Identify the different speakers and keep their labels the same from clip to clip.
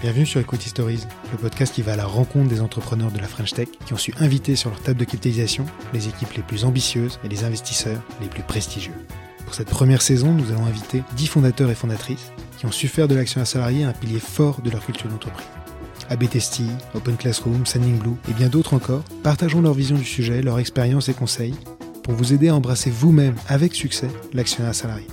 Speaker 1: Bienvenue sur Equity Stories, le podcast qui va à la rencontre des entrepreneurs de la French Tech qui ont su inviter sur leur table de capitalisation les équipes les plus ambitieuses et les investisseurs les plus prestigieux. Pour cette première saison, nous allons inviter 10 fondateurs et fondatrices qui ont su faire de l'action à salarié un pilier fort de leur culture d'entreprise. ABTST, Open Classroom, Sending Blue et bien d'autres encore partageons leur vision du sujet, leur expérience et conseils pour vous aider à embrasser vous-même avec succès l'actionnat salarié.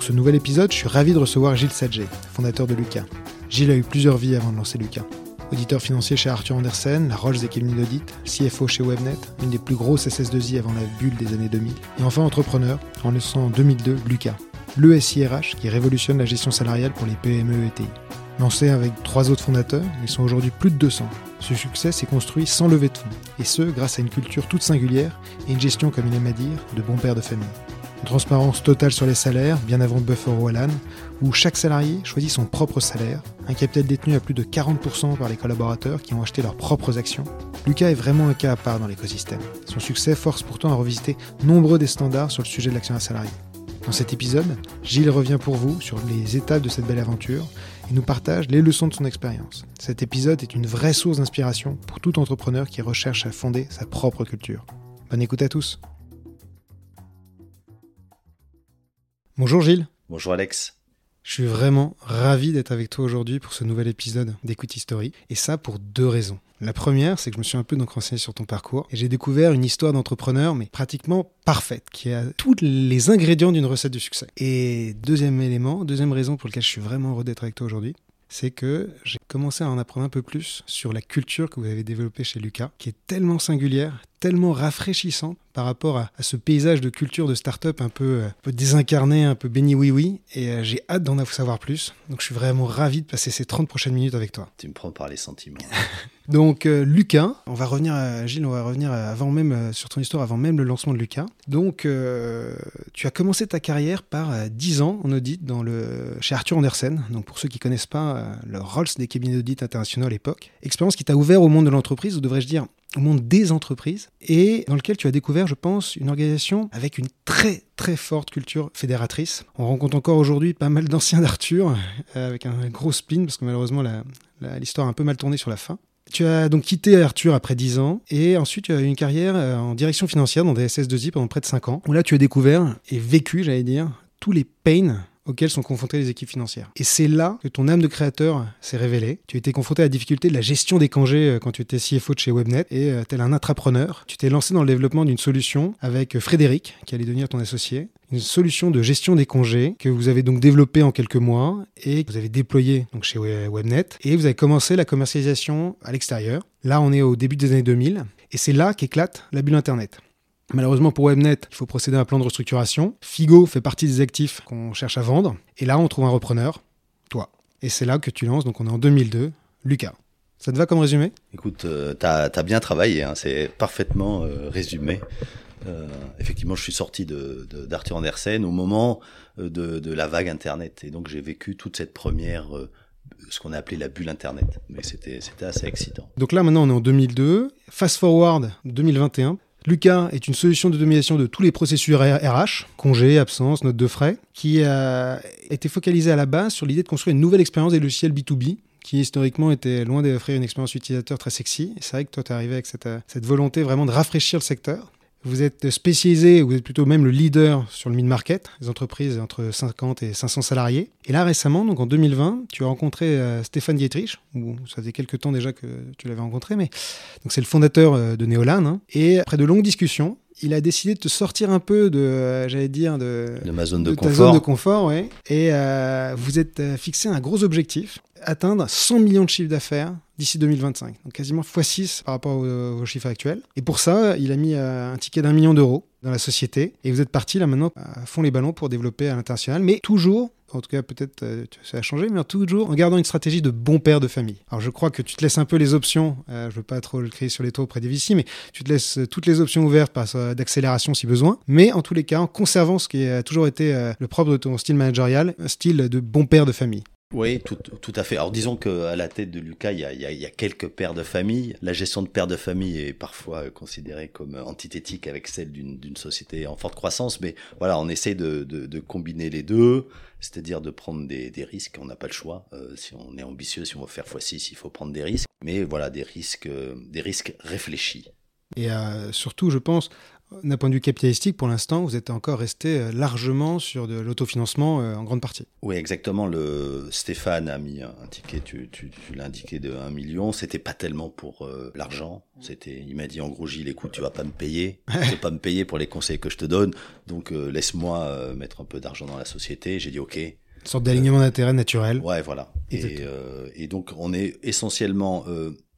Speaker 1: Pour ce nouvel épisode, je suis ravi de recevoir Gilles Sadjet, fondateur de Lucas. Gilles a eu plusieurs vies avant de lancer Lucas. Auditeur financier chez Arthur Andersen, la Roche cabinets d'audit, CFO chez Webnet, une des plus grosses SS2I avant la bulle des années 2000, et enfin entrepreneur en laissant en 2002 Lucas, le SIRH qui révolutionne la gestion salariale pour les PME et TI. Lancé avec trois autres fondateurs, ils sont aujourd'hui plus de 200. Ce succès s'est construit sans lever de fonds, et ce, grâce à une culture toute singulière et une gestion, comme il aime à dire, de bon père de famille. Une transparence totale sur les salaires, bien avant Buffer ou Alan, où chaque salarié choisit son propre salaire, un capital détenu à plus de 40% par les collaborateurs qui ont acheté leurs propres actions. Lucas est vraiment un cas à part dans l'écosystème. Son succès force pourtant à revisiter nombreux des standards sur le sujet de l'action à salarié. Dans cet épisode, Gilles revient pour vous sur les étapes de cette belle aventure et nous partage les leçons de son expérience. Cet épisode est une vraie source d'inspiration pour tout entrepreneur qui recherche à fonder sa propre culture. Bonne écoute à tous. Bonjour Gilles.
Speaker 2: Bonjour Alex.
Speaker 1: Je suis vraiment ravi d'être avec toi aujourd'hui pour ce nouvel épisode d'Equity Story. Et ça pour deux raisons. La première, c'est que je me suis un peu donc renseigné sur ton parcours et j'ai découvert une histoire d'entrepreneur, mais pratiquement parfaite, qui a tous les ingrédients d'une recette de succès. Et deuxième élément, deuxième raison pour laquelle je suis vraiment heureux d'être avec toi aujourd'hui, c'est que j'ai commencé à en apprendre un peu plus sur la culture que vous avez développée chez Lucas, qui est tellement singulière, tellement rafraîchissante par rapport à, ce paysage de culture de start-up un peu, un peu désincarné, un peu béni oui-oui. Et euh, j'ai hâte d'en savoir plus. Donc je suis vraiment ravi de passer ces 30 prochaines minutes avec toi.
Speaker 2: Tu me prends par les sentiments.
Speaker 1: Donc euh, Lucas, on va revenir à Gilles, on va revenir avant même euh, sur ton histoire, avant même le lancement de Lucas. Donc tu as commencé ta carrière par 10 ans en audit dans le, chez Arthur Andersen. Donc pour ceux qui connaissent pas le Rolls des cabinets d'audit internationaux à l'époque, expérience qui t'a ouvert au monde de l'entreprise, ou devrais-je dire au monde des entreprises et dans lequel tu as découvert, je pense, une organisation avec une très très forte culture fédératrice. On rencontre encore aujourd'hui pas mal d'anciens d'Arthur euh, avec un gros spin parce que malheureusement l'histoire a un peu mal tourné sur la fin. Tu as donc quitté Arthur après 10 ans et ensuite tu as eu une carrière euh, en direction financière dans des SS2I pendant près de 5 ans où là tu as découvert et vécu, j'allais dire, tous les pains auxquels sont confrontées les équipes financières. Et c'est là que ton âme de créateur s'est révélée. Tu étais confronté à la difficulté de la gestion des congés euh, quand tu étais CFO de chez Webnet et euh, tel un intrapreneur, tu t'es lancé dans le développement d'une solution avec euh, Frédéric, qui allait devenir ton associé, une solution de gestion des congés que vous avez donc développée en quelques mois et que vous avez déployée donc chez Webnet et vous avez commencé la commercialisation à l'extérieur. Là, on est au début des années 2000 et c'est là qu'éclate la bulle Internet. Malheureusement pour Webnet, il faut procéder à un plan de restructuration. Figo fait partie des actifs qu'on cherche à vendre. Et là, on trouve un repreneur, toi. Et c'est là que tu lances, donc on est en 2002, Lucas. Ça te va comme résumé?
Speaker 2: Écoute, euh, tu as, bien travaillé, hein. c'est parfaitement euh, résumé. Euh, effectivement, je suis sorti d'Arthur de, Andersen au moment de, la vague Internet. Et donc, j'ai vécu toute cette première, ce qu'on a appelé la bulle Internet. Mais c'était assez excitant.
Speaker 1: Donc là, maintenant, on est en 2002. Fast forward 2021. Lucas est une solution d'automatisation de tous les processus RH, congés, absence, notes de frais, qui a été focalisée à la base sur l'idée de construire une nouvelle expérience des logiciels B2B qui historiquement était loin d'offrir une expérience utilisateur très sexy. C'est vrai que toi, tu es arrivé avec cette, cette volonté vraiment de rafraîchir le secteur. Vous êtes spécialisé, vous êtes plutôt même le leader sur le mid-market, les entreprises entre 50 et 500 salariés. Et là, récemment, donc en 2020, tu as rencontré euh, Stéphane Dietrich, ou ça faisait quelques temps déjà que tu l'avais rencontré, mais donc c'est le fondateur euh, de Neolan. Hein. et après de longues discussions, il a décidé de te sortir un peu de, euh, j'allais dire, de,
Speaker 2: de ma zone de,
Speaker 1: confort. Ta zone de confort, ouais. Et vous êtes fixé un gros objectif, atteindre 100 millions de chiffres d'affaires d'ici 2025. Donc quasiment x6 par rapport aux, chiffres actuels. Et pour ça, il a mis euh, un ticket d'un million d'euros dans la société. Et vous êtes parti là maintenant à fond les ballons pour développer à l'international, mais toujours en tout cas peut-être euh, ça a changé, mais toujours en gardant une stratégie de bon père de famille. Alors je crois que tu te laisses un peu les options, euh, je veux pas trop le créer sur les taux auprès des VC, mais tu te laisses toutes les options ouvertes par d'accélération si besoin, mais en tous les cas en conservant ce qui a toujours été le propre de ton style managérial, un style de bon père de famille.
Speaker 2: Oui, tout, tout, à fait. Alors disons qu'à la tête de Lucas, il y, a, il, y a, quelques pères de famille. La gestion de pères de famille est parfois considérée comme antithétique avec celle d'une société en forte croissance, mais voilà, on essaie de, de, de combiner les deux, c'est-à-dire de prendre des, des risques. On n'a pas le choix. Euh, si on est ambitieux, si on veut faire x6, il faut prendre des risques, mais voilà, des risques, euh, des risques réfléchis.
Speaker 1: Et euh, surtout, je pense, d'un point de vue capitalistique, pour l'instant, vous êtes encore resté euh, largement sur de l'autofinancement euh, en grande partie.
Speaker 2: Oui, exactement. Le Stéphane a mis un ticket, tu, tu, l'as indiqué, de 1 million. C'était pas tellement pour euh, l'argent. C'était, il m'a dit en gros, Gilles, écoute, tu vas pas me payer, tu vas pas me payer pour les conseils que je te donne, donc laisse-moi mettre un peu d'argent dans la société. J'ai dit OK. Une
Speaker 1: sorte d'alignement d'intérêt naturel.
Speaker 2: Ouais, voilà. Et, et, donc on est essentiellement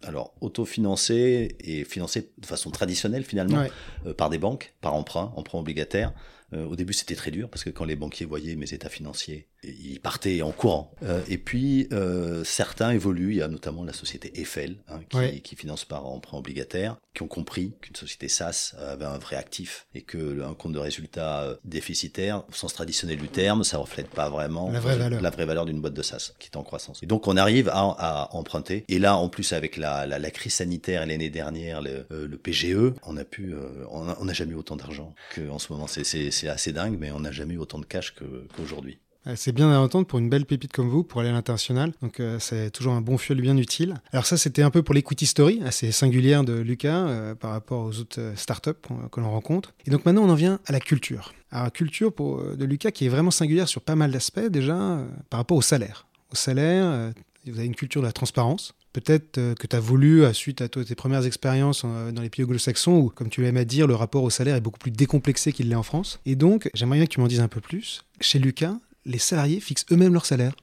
Speaker 2: alors autofinancé et financé de façon traditionnelle finalement euh, par des banques, par emprunt, emprunt obligataire. Euh, au début, c'était très dur parce que quand les banquiers voyaient mes états financiers, ils partaient en courant. Euh, et puis, euh, certains évoluent. Il y a notamment la société Eiffel, hein, qui, qui, finance par emprunt obligataire, qui ont compris qu'une société SaaS avait un vrai actif et que un compte de résultat euh, déficitaire, au sens traditionnel du terme, ça reflète pas vraiment
Speaker 1: la vraie valeur,
Speaker 2: la vraie valeur d'une boîte de SaaS qui est en croissance. Et donc, on arrive à, à emprunter. Et là, en plus, avec la, la, la crise sanitaire l'année dernière, le, euh, le, PGE, on a pu, on n'a jamais eu autant d'argent qu'en ce moment. C'est assez dingue, mais on n'a jamais eu autant de cash qu'aujourd'hui.
Speaker 1: Euh, c'est bien à entendre pour une belle pépite comme vous, pour aller à l'international. Donc euh, c'est toujours un bon fuel bien utile. Alors ça, c'était un peu pour l'equity story, assez singulière de Lucas euh, par rapport aux autres startups que l'on rencontre. Et donc maintenant, on en vient à la culture. Alors culture de Lucas qui est vraiment singulière sur pas mal d'aspects déjà par rapport au salaire. Au salaire, vous avez une culture de la transparence. Peut-être que tu as voulu, suite à tes premières expériences dans les pays anglo-saxons, où, comme tu l'aimes à dire, le rapport au salaire est beaucoup plus décomplexé qu'il l'est en France. Et donc, j'aimerais bien que tu m'en dises un peu plus. Chez Lucas, les salariés fixent eux-mêmes leur salaire.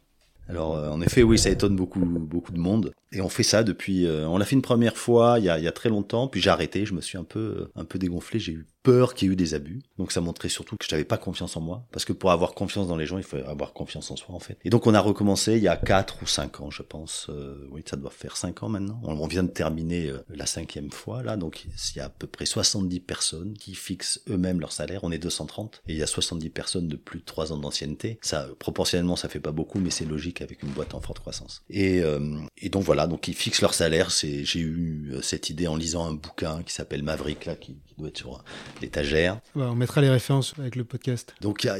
Speaker 2: Alors, euh, en effet, oui, ça étonne beaucoup, beaucoup de monde. Et on fait ça depuis. Euh, on l'a fait une première fois il y, a, il y a très longtemps, puis j'ai arrêté. Je me suis un peu, un peu dégonflé. J'ai eu peur qu'il y ait eu des abus. Donc ça montrait surtout que je n'avais pas confiance en moi. Parce que pour avoir confiance dans les gens, il faut avoir confiance en soi, en fait. Et donc on a recommencé il y a 4 ou 5 ans, je pense. Euh, oui, ça doit faire 5 ans maintenant. On, vient de terminer euh, la cinquième fois, là. Donc il y a à peu près 70 personnes qui fixent eux-mêmes leur salaire. On est 230. Et il y a 70 personnes de plus de 3 ans d'ancienneté. Ça, proportionnellement, ça fait pas beaucoup, mais c'est logique avec une boîte en forte croissance. Et, euh, et donc voilà, donc ils fixent leur salaire. C'est, j'ai eu cette idée en lisant un bouquin qui s'appelle Maverick, là, qui, qui doit être sur l'étagère.
Speaker 1: on mettra les références avec le podcast.
Speaker 2: Donc il y a,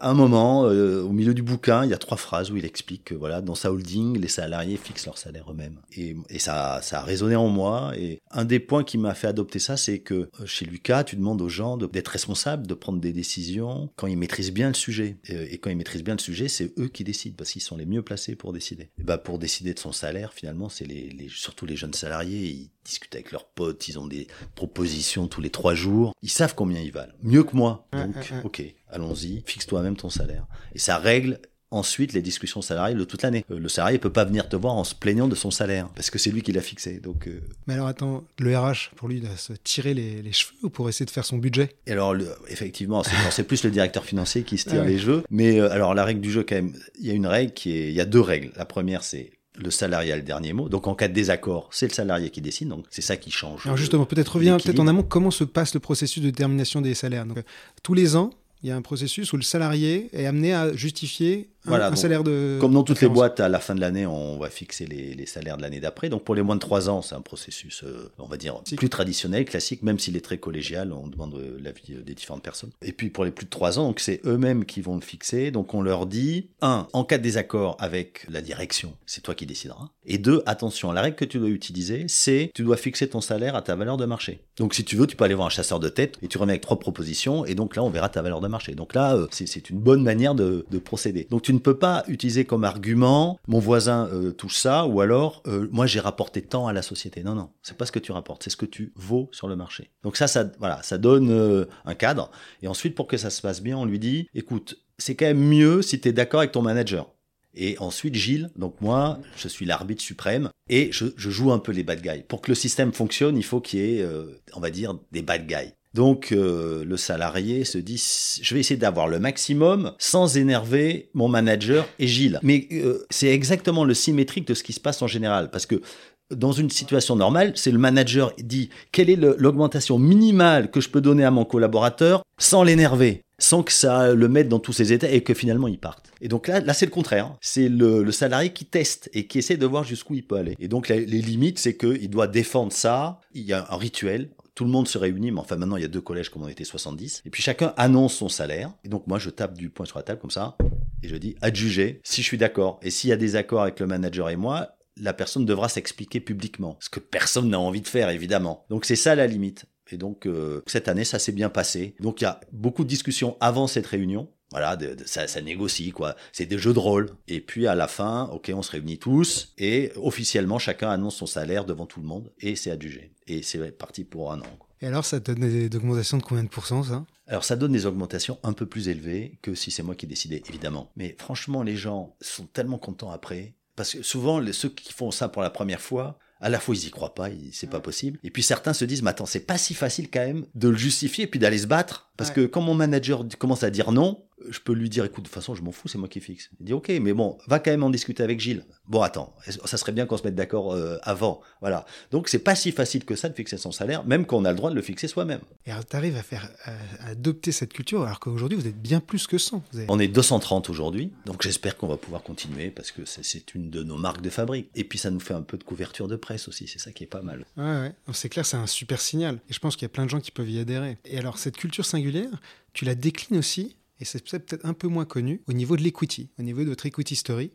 Speaker 2: un moment, euh, au milieu du bouquin, il y a trois phrases où il explique que voilà, dans sa holding, les salariés fixent leur salaire eux-mêmes. Et, et, ça, ça a résonné en moi. Et un des points qui m'a fait adopter ça, c'est que euh, chez Lucas, tu demandes aux gens d'être responsables, de prendre des décisions quand ils maîtrisent bien le sujet. Et, quand ils maîtrisent bien le sujet, c'est eux qui décident parce qu'ils sont les mieux placés pour décider. Et bah pour décider de son salaire, finalement, c'est les, les, surtout les jeunes salariés. Ils discutent avec leurs potes, ils ont des propositions tous les trois jours. Ils savent combien ils valent. Mieux que moi. Donc, ok, allons-y, fixe toi-même ton salaire. Et ça règle ensuite les discussions salariales de toute l'année. Euh, le salarié peut pas venir te voir en se plaignant de son salaire parce que c'est lui qui l'a fixé. Donc. Euh,
Speaker 1: Mais alors attends, le RH pour lui doit se tirer les, cheveux ou pour essayer de faire son budget?
Speaker 2: Et alors effectivement, c'est plus le directeur financier qui se tire les cheveux. Mais euh, alors la règle du jeu quand même, il y a une règle qui est, il y a deux règles. La première c'est le salarié a le dernier mot. Donc en cas de désaccord, c'est le salarié qui décide. Donc c'est ça qui change.
Speaker 1: Alors justement, peut-être reviens peut-être en amont comment se passe le processus de détermination des salaires? Donc, tous les ans, il y a un processus où le salarié est amené à justifier un, salaire de.
Speaker 2: Comme dans toutes les boîtes, à la fin de l'année, on va fixer les, les salaires de l'année d'après. Donc pour les moins de 3 ans, c'est un processus, euh, on va dire, plus traditionnel, classique, même s'il est très collégial, on demande euh, l'avis euh, des différentes personnes. Et puis pour les plus de 3 ans, c'est eux-mêmes qui vont le fixer. Donc on leur dit, un, en cas de désaccord avec la direction, c'est toi qui décideras. Et deux, attention, la règle que tu dois utiliser, c'est tu dois fixer ton salaire à ta valeur de marché. Donc si tu veux, tu peux aller voir un chasseur de tête et tu remets avec trois propositions et donc là on verra ta valeur de marché. Donc là, c'est une bonne manière de, de procéder. Donc tu ne peux pas utiliser comme argument mon voisin euh, touche ça ou alors euh, moi j'ai rapporté tant à la société. Non non, c'est pas ce que tu rapportes, c'est ce que tu vaux sur le marché. Donc ça ça donne euh, un cadre et ensuite pour que ça se passe bien, on lui dit écoute, c'est quand même mieux si tu es d'accord avec ton manager. Et ensuite, Gilles, donc moi, je suis l'arbitre suprême et je, joue un peu les bad guys. Pour que le système fonctionne, il faut qu'il y ait, on va dire, des bad guys. Donc euh, le salarié se dit je vais essayer d'avoir le maximum sans énerver mon manager et Gilles. Mais euh, c'est exactement le symétrique de ce qui se passe en général parce que dans une situation normale, c'est le manager dit quelle est l'augmentation minimale que je peux donner à mon collaborateur sans l'énerver? Sans que ça le mette dans tous ses états et que finalement il parte. Et donc là, là c'est le contraire. C'est le, salarié qui teste et qui essaie de voir jusqu'où il peut aller. Et donc les limites, c'est qu'il doit défendre ça. Il y a un rituel. Tout le monde se réunit, mais enfin maintenant il y a deux collèges comme on était 70. Et puis chacun annonce son salaire. Et donc moi je tape du poing sur la table comme ça et je dis adjuger si je suis d'accord. Et s'il y a des accords avec le manager et moi, la personne devra s'expliquer publiquement. Ce que personne n'a envie de faire évidemment. Donc c'est ça la limite. Et donc, euh, cette année, ça s'est bien passé. Donc, il y a beaucoup de discussions avant cette réunion. Voilà, ça, ça, négocie, quoi. C'est des jeux de rôle. Et puis, à la fin, OK, on se réunit tous. Et officiellement, chacun annonce son salaire devant tout le monde. Et c'est adjugé. Et c'est parti pour un an.
Speaker 1: Et alors, ça donne des augmentations de combien de pourcents, ça?
Speaker 2: Alors ça donne des augmentations un peu plus élevées que si c'est moi qui décidais, évidemment. Mais franchement, les gens sont tellement contents après. Parce que souvent, ceux qui font ça pour la première fois, à la fois ils y croient pas, c'est pas possible. Et puis certains se disent, mais attends, c'est pas si facile quand même de le justifier et puis d'aller se battre. Parce que quand mon manager commence à dire non, je peux lui dire, écoute, de toute façon, je m'en fous, c'est moi qui fixe. Il dit, ok, mais bon, va quand même en discuter avec Gilles. Bon, attends, ça serait bien qu'on se mette d'accord euh, avant. Voilà. Donc, c'est pas si facile que ça de fixer son salaire, même qu'on a le droit de le fixer soi-même.
Speaker 1: Et tu arrives à faire, à adopter cette culture, alors qu'aujourd'hui, vous êtes bien plus que 100.
Speaker 2: On est 230 aujourd'hui, donc j'espère qu'on va pouvoir continuer parce que c'est une de nos marques de fabrique. Et puis, ça nous fait un peu de couverture de presse aussi, c'est ça qui est pas mal.
Speaker 1: Ouais, ouais. C'est clair, c'est un super signal. Et je pense qu'il y a plein de gens qui peuvent y adhérer. Et alors, cette culture singulière, tu la déclines aussi et c'est peut-être un peu moins connu, au niveau de l'equity, au niveau de votre equity story.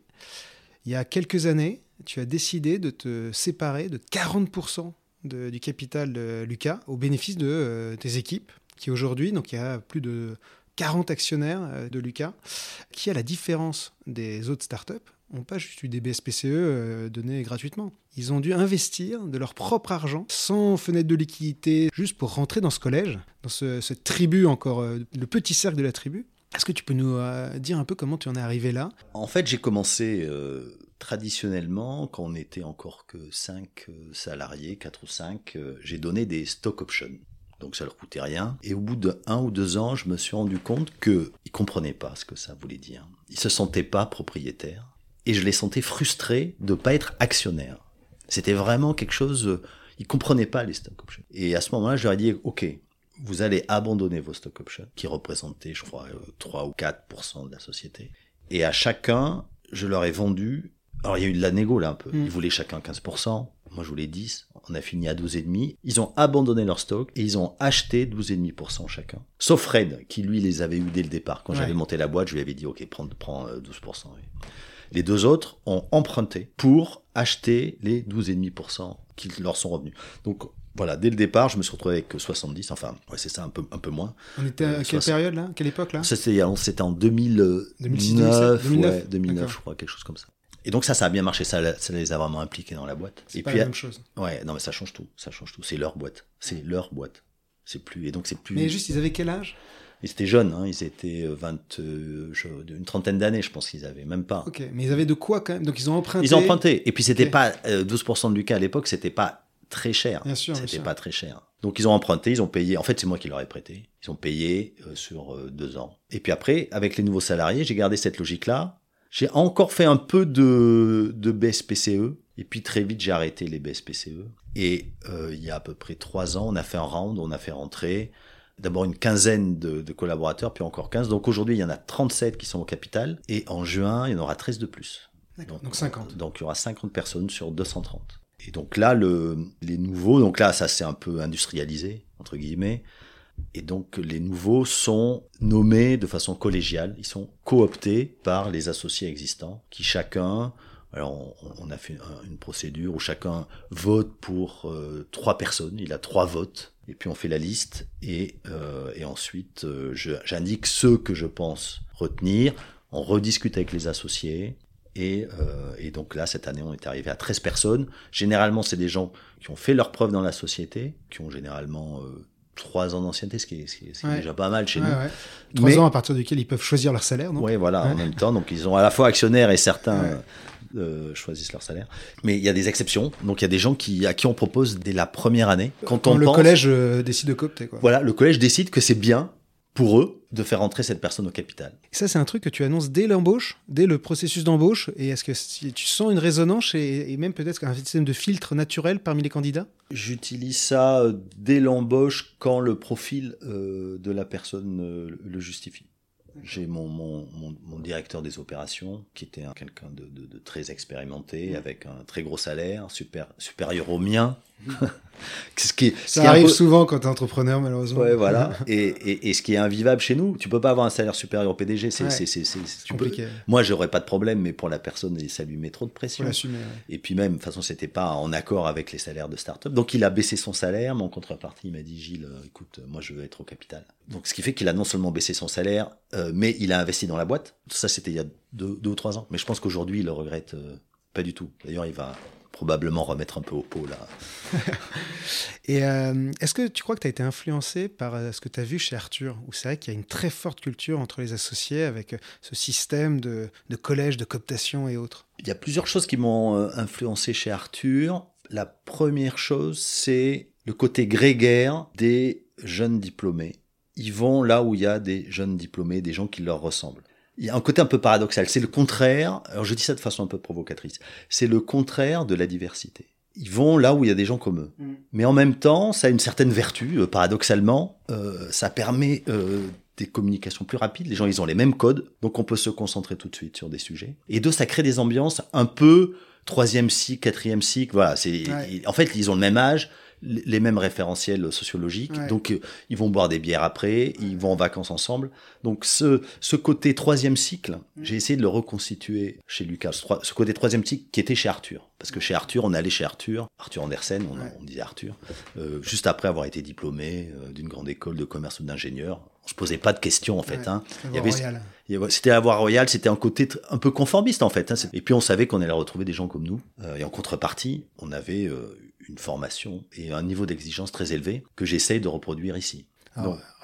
Speaker 1: Il y a quelques années, tu as décidé de te séparer de 40% du capital de Lucas au bénéfice de euh, tes équipes, qui aujourd'hui, donc il y a plus de 40 actionnaires euh, de Lucas, qui, à la différence des autres startups, n'ont pas juste eu des BSPCE euh, donnés gratuitement. Ils ont dû investir de leur propre argent, sans fenêtre de liquidité, juste pour rentrer dans ce collège, dans ce, ce tribu encore, le petit cercle de la tribu. Est-ce que tu peux nous euh, dire un peu comment tu en es arrivé là?
Speaker 2: En fait, j'ai commencé euh, traditionnellement, quand on n'était encore que 5 euh, salariés, 4 ou 5, j'ai donné des stock options. Donc ça leur coûtait rien. Et au bout de un ou deux ans, je me suis rendu compte qu'ils ne comprenaient pas ce que ça voulait dire. Ils se sentaient pas propriétaires. Et je les sentais frustrés de ne pas être actionnaires. C'était vraiment quelque chose... Ils comprenaient pas les stock options. Et à ce moment-là, je leur ai dit, OK, vous allez abandonner vos stock options, qui représentaient, je crois, 3 euh, ou 4% de la société. Et à chacun, je leur ai vendu. Alors, il y a eu de la négo là un peu. Mm. Ils voulaient chacun 15%. Moi, je voulais 10. On a fini à 12,5. Ils ont abandonné leur stock et ils ont acheté 12,5% chacun. Sauf Fred, qui lui les avait eu dès le départ. Quand j'avais monté la boîte, je lui avais dit, OK, prends, prends 12%. Euh, les deux autres ont emprunté pour acheter les 12,5% qui leur sont revenus. Donc, voilà, dès le départ, je me suis retrouvé avec 70, enfin, ouais, c'est ça, un peu, un peu moins.
Speaker 1: On était à quelle période là? Quelle époque là?
Speaker 2: C'était en 2009, 2009, 2009 je crois, quelque chose comme ça. Et donc ça, ça a bien marché, ça, ça les a vraiment impliqués dans la boîte.
Speaker 1: C'est
Speaker 2: pas
Speaker 1: la même chose.
Speaker 2: Ouais, non mais ça change tout, ça change tout. C'est leur boîte, c'est leur boîte. C'est plus et donc c'est plus.
Speaker 1: Mais juste, ils avaient quel âge?
Speaker 2: Ils étaient jeunes, hein, ils étaient 20, euh, une trentaine d'années, je pense qu'ils avaient, même pas.
Speaker 1: Ok, mais ils avaient de quoi quand même? Donc ils ont emprunté.
Speaker 2: Ils ont emprunté. Et puis c'était pas 12% euh, de Lucas à l'époque, c'était pas très cher.
Speaker 1: Bien sûr.
Speaker 2: C'était pas très cher. Donc ils ont emprunté, ils ont payé. En fait, c'est moi qui leur ai prêté. Ils ont payé euh, sur euh, deux ans. Et puis après, avec les nouveaux salariés, j'ai gardé cette logique-là. J'ai encore fait un peu de, de BSPCE. Et puis très vite, j'ai arrêté les BSPCE. Et euh, il y a à peu près trois ans, on a fait un round, on a fait rentrer d'abord une quinzaine de, de, collaborateurs, puis encore 15. Donc aujourd'hui, il y en a 37 qui sont au capital. Et en juin, il y en aura 13 de plus.
Speaker 1: Donc, donc 50.
Speaker 2: Donc il y aura 50 personnes sur 230. Et donc là, le, les nouveaux, donc là, ça s'est un peu industrialisé, entre guillemets. Et donc les nouveaux sont nommés de façon collégiale, ils sont cooptés par les associés existants, qui chacun, alors on, a fait une procédure où chacun vote pour euh, trois personnes, il a trois votes, et puis on fait la liste, et, euh, et ensuite euh, j'indique ceux que je pense retenir, on rediscute avec les associés, euh, et, donc là, cette année, on est arrivé à 13 personnes. Généralement, c'est des gens qui ont fait leur preuve dans la société, qui ont généralement euh, 3 ans d'ancienneté, ce qui est, déjà pas mal chez nous.
Speaker 1: 3 ans à partir duquel ils peuvent choisir leur salaire.
Speaker 2: Oui, voilà, en même temps. Donc ils ont à la fois actionnaires et certains euh, choisissent leur salaire. Mais il y a des exceptions. Donc il y a des gens qui, à qui on propose dès la première année.
Speaker 1: Quand, on le collège euh, décide de coopter. Quoi.
Speaker 2: Voilà, le collège décide que c'est bien pour eux de faire entrer cette personne au capital.
Speaker 1: Ça, c'est un truc que tu annonces dès l'embauche, dès le processus d'embauche. Et est-ce que si tu sens une résonance et, même peut-être un système de filtre naturel parmi les candidats?
Speaker 2: J'utilise ça euh, dès l'embauche quand le profil euh, de la personne euh, le justifie. J'ai mon, mon, mon, directeur des opérations, qui était quelqu'un de, de, de, très expérimenté, avec un très gros salaire, super, supérieur au mien,
Speaker 1: ce qui ça arrive souvent quand tu es entrepreneur, malheureusement.
Speaker 2: Ouais, voilà. et, et, et, ce qui est invivable chez nous, tu peux pas avoir un salaire supérieur au PDG. C'est
Speaker 1: compliqué.
Speaker 2: Moi, j'aurais pas de problème, mais pour la personne, ça lui met trop de pression. Et puis même, de toute façon, c'était pas en accord avec les salaires de start-up. Donc, il a baissé son salaire, mais en contrepartie, il m'a dit Gilles, euh, écoute, moi, je veux être au capital. Donc, ce qui fait qu'il a non seulement baissé son salaire, euh, mais il a investi dans la boîte. Ça, c'était il y a deux, deux, ou trois ans. Mais je pense qu'aujourd'hui, il le regrette euh, pas du tout. D'ailleurs, il va probablement remettre un peu au pot là.
Speaker 1: Et euh, est-ce que tu crois que tu as été influencé par euh, ce que tu as vu chez Arthur? Où c'est vrai qu'il y a une très forte culture entre les associés avec euh, ce système de, de collège, de cooptation et autres?
Speaker 2: Il y a plusieurs choses qui m'ont influencé chez Arthur. La première chose, c'est le côté grégaire des jeunes diplômés. Ils vont là où il y a des jeunes diplômés, des gens qui leur ressemblent il y a un côté un peu paradoxal. C'est le contraire. Alors je dis ça de façon un peu provocatrice. C'est le contraire de la diversité. Ils vont là où il y a des gens comme eux. Mm. Mais en même temps, ça a une certaine vertu. Euh, paradoxalement, euh, ça permet euh, des communications plus rapides. Les gens, ils ont les mêmes codes, donc on peut se concentrer tout de suite sur des sujets. Et deux, ça crée des ambiances un peu troisième cycle, quatrième cycle. Voilà, c'est en fait ils ont le même âge les mêmes référentiels sociologiques. Donc, euh, ils vont boire des bières après, ils vont en vacances ensemble. Donc, ce, ce côté troisième cycle, mm. j'ai essayé de le reconstituer chez Lucas. Ce, côté troisième cycle qui était chez Arthur. Parce que chez Arthur, on allait chez Arthur, Arthur Andersen, on, on disait Arthur, euh, juste après avoir été diplômé euh, d'une grande école de commerce ou d'ingénieur. On se posait pas de questions, en fait. Hein. C'était la voie royale, c'était un côté un peu conformiste, en fait. Hein. Et puis, on savait qu'on allait retrouver des gens comme nous. et en contrepartie, on avait une formation et un niveau d'exigence très élevé que j'essaye de reproduire ici.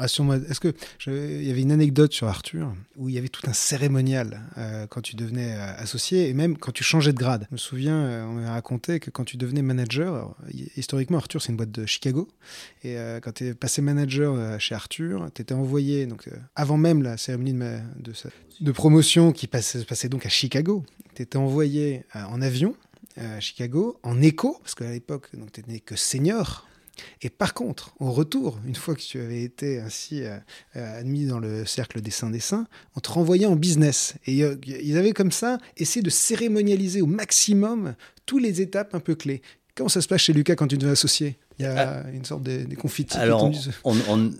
Speaker 1: Est-ce que il y avait une anecdote sur Arthur où il y avait tout un cérémonial euh, quand tu devenais euh, associé et même quand tu changeais de grade? Je me souviens, euh, on m'a raconté que quand tu devenais manager, historiquement Arthur c'est une boîte de Chicago et quand tu es passé manager chez Arthur, tu étais envoyé donc avant même la cérémonie de, de, de promotion qui passait, passait donc à Chicago, tu étais envoyé en avion à Chicago en écho, parce qu'à l'époque, tu n'étais que senior. Et par contre, au retour, une fois que tu avais été ainsi euh, euh, admis dans le cercle des saints des saints, on te renvoyait en business. Et euh, ils avaient comme ça essayé de cérémonialiser au maximum toutes les étapes un peu clés. Comment ça se passe chez Lucas quand tu deviens associé? Il y a ah. une sorte de, des confites.
Speaker 2: Alors, on,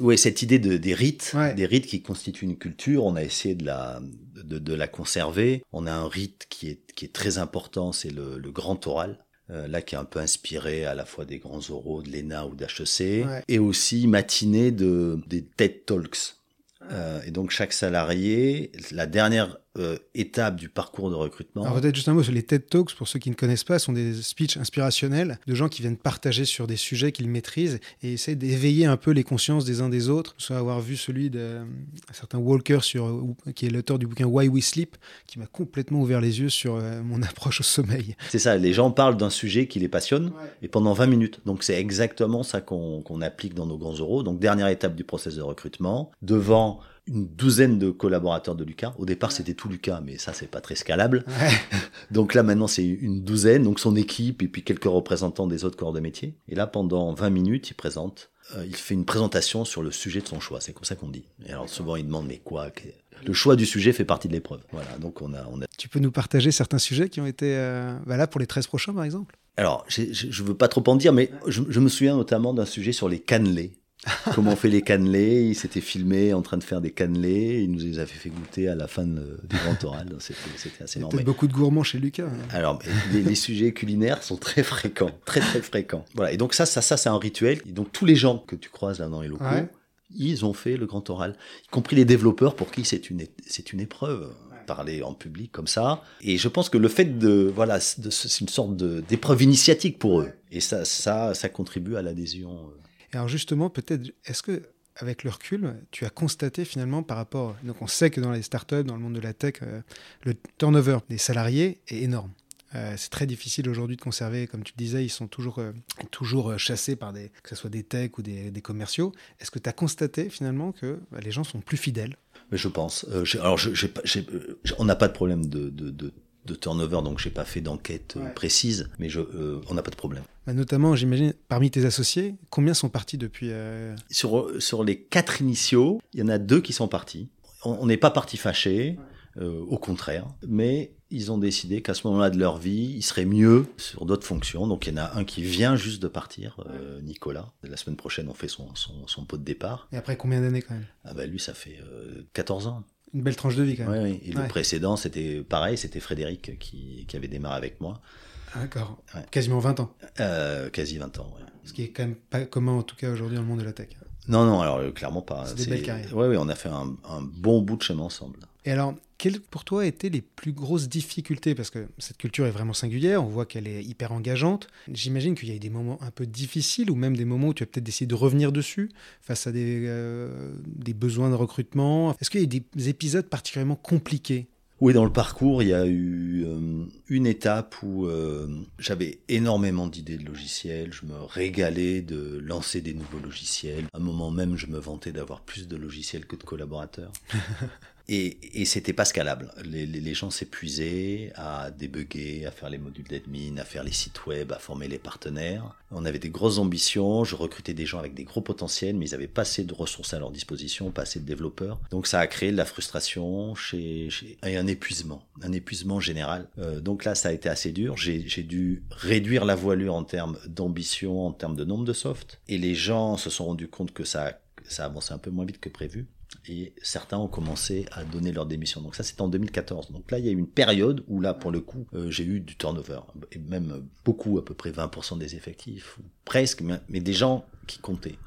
Speaker 2: ouais, cette idée de, des rites, des rites qui constituent une culture, on a essayé de la, de, de, la conserver. On a un rite qui est, qui est très important, c'est le, le, grand oral. Euh, là qui est un peu inspiré à la fois des grands oraux de l'ENA ou d'HEC, et aussi matinée de, des TED Talks. Euh, et donc chaque salarié, la dernière euh, étape du parcours de recrutement.
Speaker 1: Alors peut-être juste un mot sur les TED Talks, pour ceux qui ne connaissent pas, sont des speeches inspirationnels de gens qui viennent partager sur des sujets qu'ils maîtrisent et essayer d'éveiller un peu les consciences des uns des autres. Soit avoir vu celui d'un certain Walker, sur, qui est l'auteur du bouquin Why We Sleep, qui m'a complètement ouvert les yeux sur euh, mon approche au sommeil.
Speaker 2: C'est ça, les gens parlent d'un sujet qui les passionne et pendant 20 minutes. Donc c'est exactement ça qu'on applique dans nos grands euros. Donc dernière étape du process de recrutement, devant une douzaine de collaborateurs de Lucas. Au départ, c'était tout Lucas, mais ça, c'est pas très scalable. donc là, maintenant, c'est une douzaine, donc son équipe et puis quelques représentants des autres corps de métier. Et là, pendant 20 minutes, il présente, euh, il fait une présentation sur le sujet de son choix. C'est comme ça qu'on dit. Et alors, souvent, il demande, mais quoi le choix du sujet fait partie de l'épreuve. Voilà, donc on a, on a...
Speaker 1: Tu peux nous partager certains sujets qui ont été euh, bah là pour les 13 prochains, par exemple?
Speaker 2: Alors, je ne veux pas trop en dire, mais je, je me souviens notamment d'un sujet sur les cannelés. comment on fait les cannelés. Il s'était filmé en train de faire des cannelés. Il nous les avait fait goûter à la fin du grand oral. C'était assez
Speaker 1: normal. beaucoup de gourmands chez Lucas. Hein.
Speaker 2: Alors, les, sujets culinaires sont très fréquents, très très fréquents. Voilà. Et donc ça, ça, ça, c'est un rituel. Et donc tous les gens que tu croises là dans les locaux, ils ont fait le grand oral, y compris les développeurs pour qui c'est une c'est une épreuve parler en public comme ça. Et je pense que le fait de, voilà, c'est une sorte d'épreuve initiatique pour eux. Et ça, ça, ça contribue à l'adhésion.
Speaker 1: Alors justement, peut-être, est-ce que avec le recul, tu as constaté finalement par rapport, donc on sait que dans les startups, dans le monde de la tech, euh, le turnover des salariés est énorme. Euh, c'est très difficile aujourd'hui de conserver, comme tu le disais, ils sont toujours, euh, toujours chassés par des, que ce soit des techs ou des, commerciaux. Est-ce que tu as constaté finalement que bah, les gens sont plus fidèles?
Speaker 2: Mais je pense. Alors, on n'a pas de problème de, de, de, de turnover, donc j'ai pas fait d'enquête euh,
Speaker 1: Ouais.
Speaker 2: précise, mais je, euh, on n'a pas de problème.
Speaker 1: Bah, Notamment, j'imagine, parmi tes associés, combien sont partis depuis euh,
Speaker 2: Sur, sur les quatre initiaux, il y en a deux qui sont partis. On on n'est pas partis fâchés, euh, au contraire, mais ils ont décidé qu'à ce moment-là de leur vie, ils seraient mieux sur d'autres fonctions. Donc il y en a un qui vient juste de partir, euh, Nicolas. La semaine prochaine, on fait son, son, son pot de départ.
Speaker 1: Et après combien d'années quand même?
Speaker 2: Ah bah lui, ça fait euh, 14 ans.
Speaker 1: Une belle tranche de vie quand même.
Speaker 2: Ouais, ouais. Et
Speaker 1: Ouais.
Speaker 2: le précédent, c'était pareil, c'était Frédéric qui, qui avait démarré avec moi.
Speaker 1: Ah, D'accord.
Speaker 2: Ouais.
Speaker 1: Quasiment 20 ans.
Speaker 2: Euh, quasi 20 ans. ouais.
Speaker 1: Ce qui est quand même pas commun en tout cas aujourd'hui dans le monde de la tech.
Speaker 2: Non, non, alors euh, clairement pas.
Speaker 1: C'est des belles carrières.
Speaker 2: Ouais, ouais, on a fait un, un bon bout de chemin ensemble.
Speaker 1: Et alors, quelles pour toi étaient les plus grosses difficultés? Parce que cette culture est vraiment singulière, on voit qu'elle est hyper engageante. J'imagine qu'il y a eu des moments un peu difficiles ou même des moments où tu as peut-être décidé de revenir dessus face à des, euh, des besoins de recrutement. Est-ce qu'il y a des épisodes particulièrement compliqués?
Speaker 2: Oui, dans le parcours, il y a eu euh, une étape où euh, j'avais énormément d'idées de logiciels, je me régalais de lancer des nouveaux logiciels. À un moment même, je me vantais d'avoir plus de logiciels que de collaborateurs. Et, et c'était pas scalable. Les, les, gens s'épuisaient à débugger, à faire les modules d'admin, à faire les sites web, à former les partenaires. On avait des grosses ambitions, je recrutais des gens avec des gros potentiels, mais ils avaient pas assez de ressources à leur disposition, pas assez de développeurs. Donc ça a créé de la frustration chez, chez et un épuisement, un épuisement général. Euh, donc là, ça a été assez dur. J'ai dû réduire la voilure en termes d'ambition, en termes de nombre de softs. Et les gens se sont rendus compte que ça, ça avançait un peu moins vite que prévu et certains ont commencé à donner leur démission. Donc ça, c'était en 2014. Donc là, il y a eu une période où là, pour le coup, euh, j'ai eu du turnover, et même beaucoup, à peu près 20% des effectifs, ou presque, mais, mais des gens qui comptaient.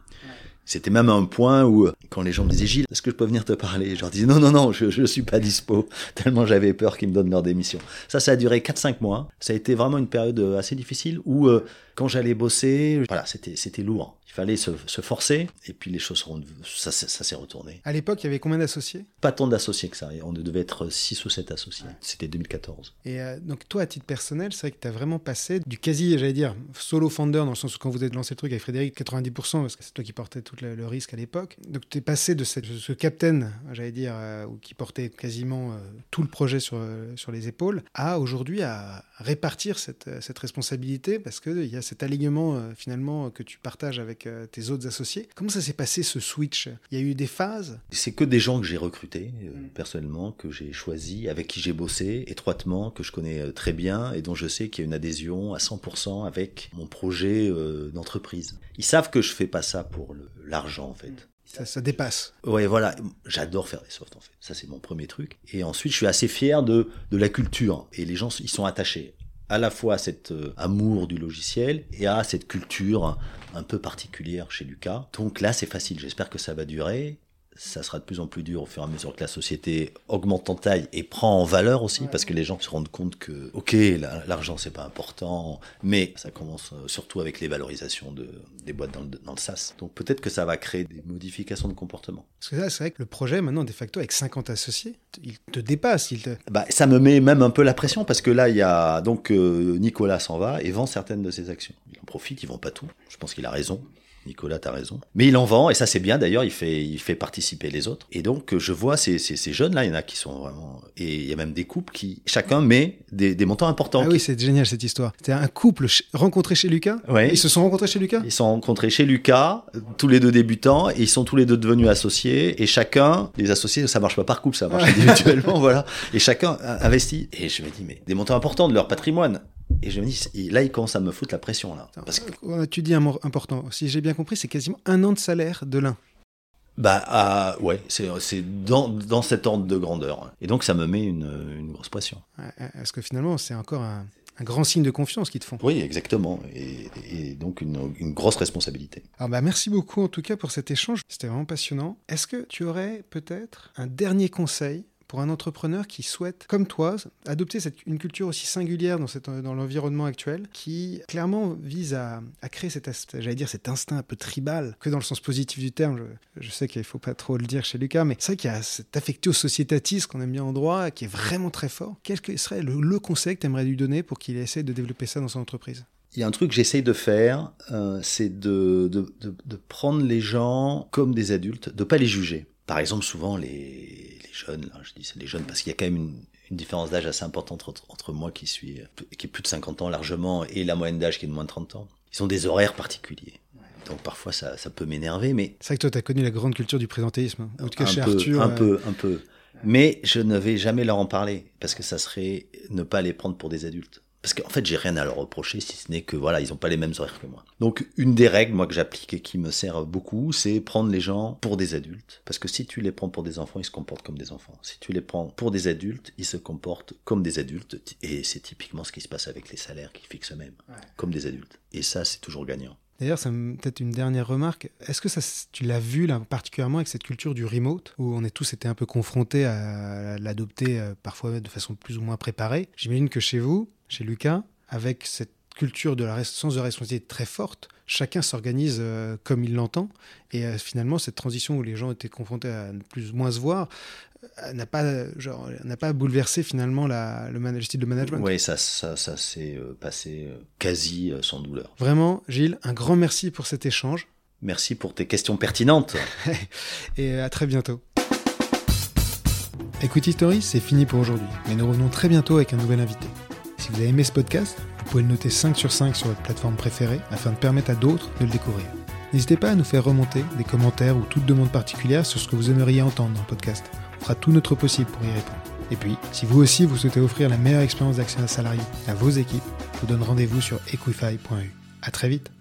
Speaker 2: C'était même un point où, euh, quand les gens me disaient Gilles, est-ce que je peux venir te parler? Je leur disais non, non, non, je ne suis pas dispo, tellement j'avais peur qu'ils me donnent leur démission. Ça, ça a duré 4-5 mois. Ça a été vraiment une période euh, assez difficile où, euh, quand j'allais bosser, voilà, c'était lourd. Il fallait se, se forcer, et puis les choses seront, ça, ça, ça s'est retourné.
Speaker 1: À l'époque, il y avait combien d'associés?
Speaker 2: Pas tant d'associés que ça. On devait être 6 ou 7 associés. C'était 2014.
Speaker 1: Et euh, donc toi, à titre personnel, c'est vrai que tu as vraiment passé du quasi, j'allais dire, solo founder, dans le sens où quand vous avez lancé le truc avec Frédéric, 90%, parce que c'est toi qui portais tout le, le risque à l'époque. Donc tu es passé de cette, ce captain, j'allais dire, euh, qui portait quasiment euh, tout le projet sur, sur les épaules, à aujourd'hui à répartir cette, cette responsabilité, parce qu'il y a cet alignement finalement que tu partages avec euh, tes autres associés. Comment ça s'est passé ce switch? Il y a eu des phases?
Speaker 2: C'est que des gens que j'ai recrutés, euh,
Speaker 1: Mm.
Speaker 2: personnellement, que j'ai choisis, avec qui j'ai bossé étroitement, que je connais euh, très bien et dont je sais qu'il y a une adhésion à 100% avec mon projet d'entreprise. Ils savent que je fais pas ça pour l'argent, en fait.
Speaker 1: ça, ça dépasse.
Speaker 2: Ouais, voilà, j'adore faire des softs en fait. Ça c'est mon premier truc. Et ensuite, je suis assez fier de de la culture et les gens ils sont attachés à la fois à cet euh, amour du logiciel et à cette culture un peu particulière chez Lucas. Donc là, c'est facile. J'espère que ça va durer. Ça sera de plus en plus dur au fur et à mesure que la société augmente en taille et prend en valeur aussi,
Speaker 1: Ouais.
Speaker 2: parce que les gens se rendent compte que, ok, la- l'argent c'est pas important, mais ça commence euh, surtout avec les valorisations de, des boîtes dans le, dans le SaaS. Donc peut-être que ça va créer des modifications de comportement.
Speaker 1: Parce que là, c'est vrai que le projet, maintenant, de facto, avec 50 associés, il te dépasse. Il te...
Speaker 2: Bah, ça me met même un peu la pression parce que là, il y a donc euh, Nicolas s'en va et vend certaines de ses actions. Il en profite, il vend pas tout. Je pense qu'il a raison. Nicolas, t'as raison. Mais il en vend et ça c'est bien. D'ailleurs, il fait il fait participer les autres. Et donc je vois ces, ces, ces jeunes là, il y en a qui sont vraiment et il y a même des couples qui chacun met des, des montants importants.
Speaker 1: Ah oui, c'est génial cette histoire. C'était un couple rencontré chez Lucas.
Speaker 2: Ouais.
Speaker 1: Ils se sont rencontrés chez Lucas
Speaker 2: Ils se sont rencontrés chez Lucas, tous les deux débutants, et ils sont tous les deux devenus associés. Et chacun, les associés, ça marche pas par couple, ça marche individuellement, voilà. Et chacun investit. Et je me dis, mais des montants importants de leur patrimoine. Et je me dis, là, ils commencent à me foutre la pression, là. Parce que,
Speaker 1: Euh, Tu dis un mot important. Si j'ai bien compris, c'est quasiment un an de salaire de l'un.
Speaker 2: bah, ah, ouais, c'est dans, dans cet ordre de grandeur. Et donc, ça me met une, une grosse pression.
Speaker 1: Euh, Parce que finalement, c'est encore un, un grand signe de confiance qu'ils te font?
Speaker 2: Oui, exactement. Et, et donc, une, une grosse responsabilité.
Speaker 1: Alors bah, merci beaucoup en tout cas pour cet échange. C'était vraiment passionnant. Est-ce que tu aurais peut-être un dernier conseil pour un entrepreneur qui souhaite, comme toi, adopter une culture aussi singulière dans, l'environnement actuel, qui clairement vise à, créer cet, j'allais dire, cet instinct un peu tribal, que dans le sens positif du terme. Je, sais qu'il ne faut pas trop le dire chez Lucas, mais c'est vrai qu'il y a cet affectio societatis qu'on aime bien en droit, qui est vraiment très fort. Quel serait le, conseil que tu aimerais lui donner pour qu'il essaie de développer ça dans son entreprise?
Speaker 2: Il y a un truc que j'essaye de faire, euh, c'est de, de, prendre les gens comme des adultes, de pas les juger. Par exemple, souvent les, les jeunes, là, je dis c'est les jeunes parce qu'il y a quand même une, une différence d'âge assez importante entre, entre, moi qui suis qui est plus de 50 ans largement et la moyenne d'âge qui est de moins de 30 ans. Ils ont des horaires particuliers. Donc parfois ça, ça peut m'énerver, mais
Speaker 1: c'est vrai que toi tu as connu la grande culture du présentéisme, hein. en tout cas
Speaker 2: un
Speaker 1: chez
Speaker 2: peu,
Speaker 1: Arthur.
Speaker 2: un
Speaker 1: euh...
Speaker 2: peu, un peu. Mais je ne vais jamais leur en parler parce que ça serait ne pas les prendre pour des adultes. Parce qu'en fait, j'ai rien à leur reprocher, si ce n'est que voilà, ils n'ont pas les mêmes horaires que moi. Donc, une des règles, moi, que j'applique et qui me sert beaucoup, c'est prendre les gens pour des adultes. Parce que si tu les prends pour des enfants, ils se comportent comme des enfants. Si tu les prends pour des adultes, ils se comportent comme des adultes. Et c'est typiquement ce qui se passe avec les salaires qui fixent eux-mêmes, ouais. comme des adultes. Et ça, c'est toujours gagnant.
Speaker 1: D'ailleurs, c'est peut-être une dernière remarque. Est-ce que ça, tu l'as vu là, particulièrement avec cette culture du remote, où on est tous été un peu confrontés à l'adopter euh, parfois de façon plus ou moins préparée? J'imagine que chez vous, chez Lucas, avec cette culture de la sens de responsabilité très forte, chacun s'organise euh, comme il l'entend. Et euh, finalement, cette transition où les gens étaient confrontés à ne plus ou moins se voir, euh, n'a pas, genre, n'a pas bouleversé finalement la, le, le, style de management.
Speaker 2: Oui, ça, ça, ça s'est passé quasi sans douleur.
Speaker 1: Vraiment, Gilles, un grand merci pour cet échange.
Speaker 2: Merci pour tes questions pertinentes.
Speaker 1: Et à très bientôt. Écoute History, c'est fini pour aujourd'hui, mais nous revenons très bientôt avec un nouvel invité. Si vous avez aimé ce podcast, vous pouvez le noter 5 sur 5 sur votre plateforme préférée afin de permettre à d'autres de le découvrir. N'hésitez pas à nous faire remonter des commentaires ou toute demande particulière sur ce que vous aimeriez entendre dans le podcast. On fera tout notre possible pour y répondre. Et puis, si vous aussi vous souhaitez offrir la meilleure expérience d'actionnaire salarié à vos équipes, je vous donne rendez-vous sur equify.eu. À très vite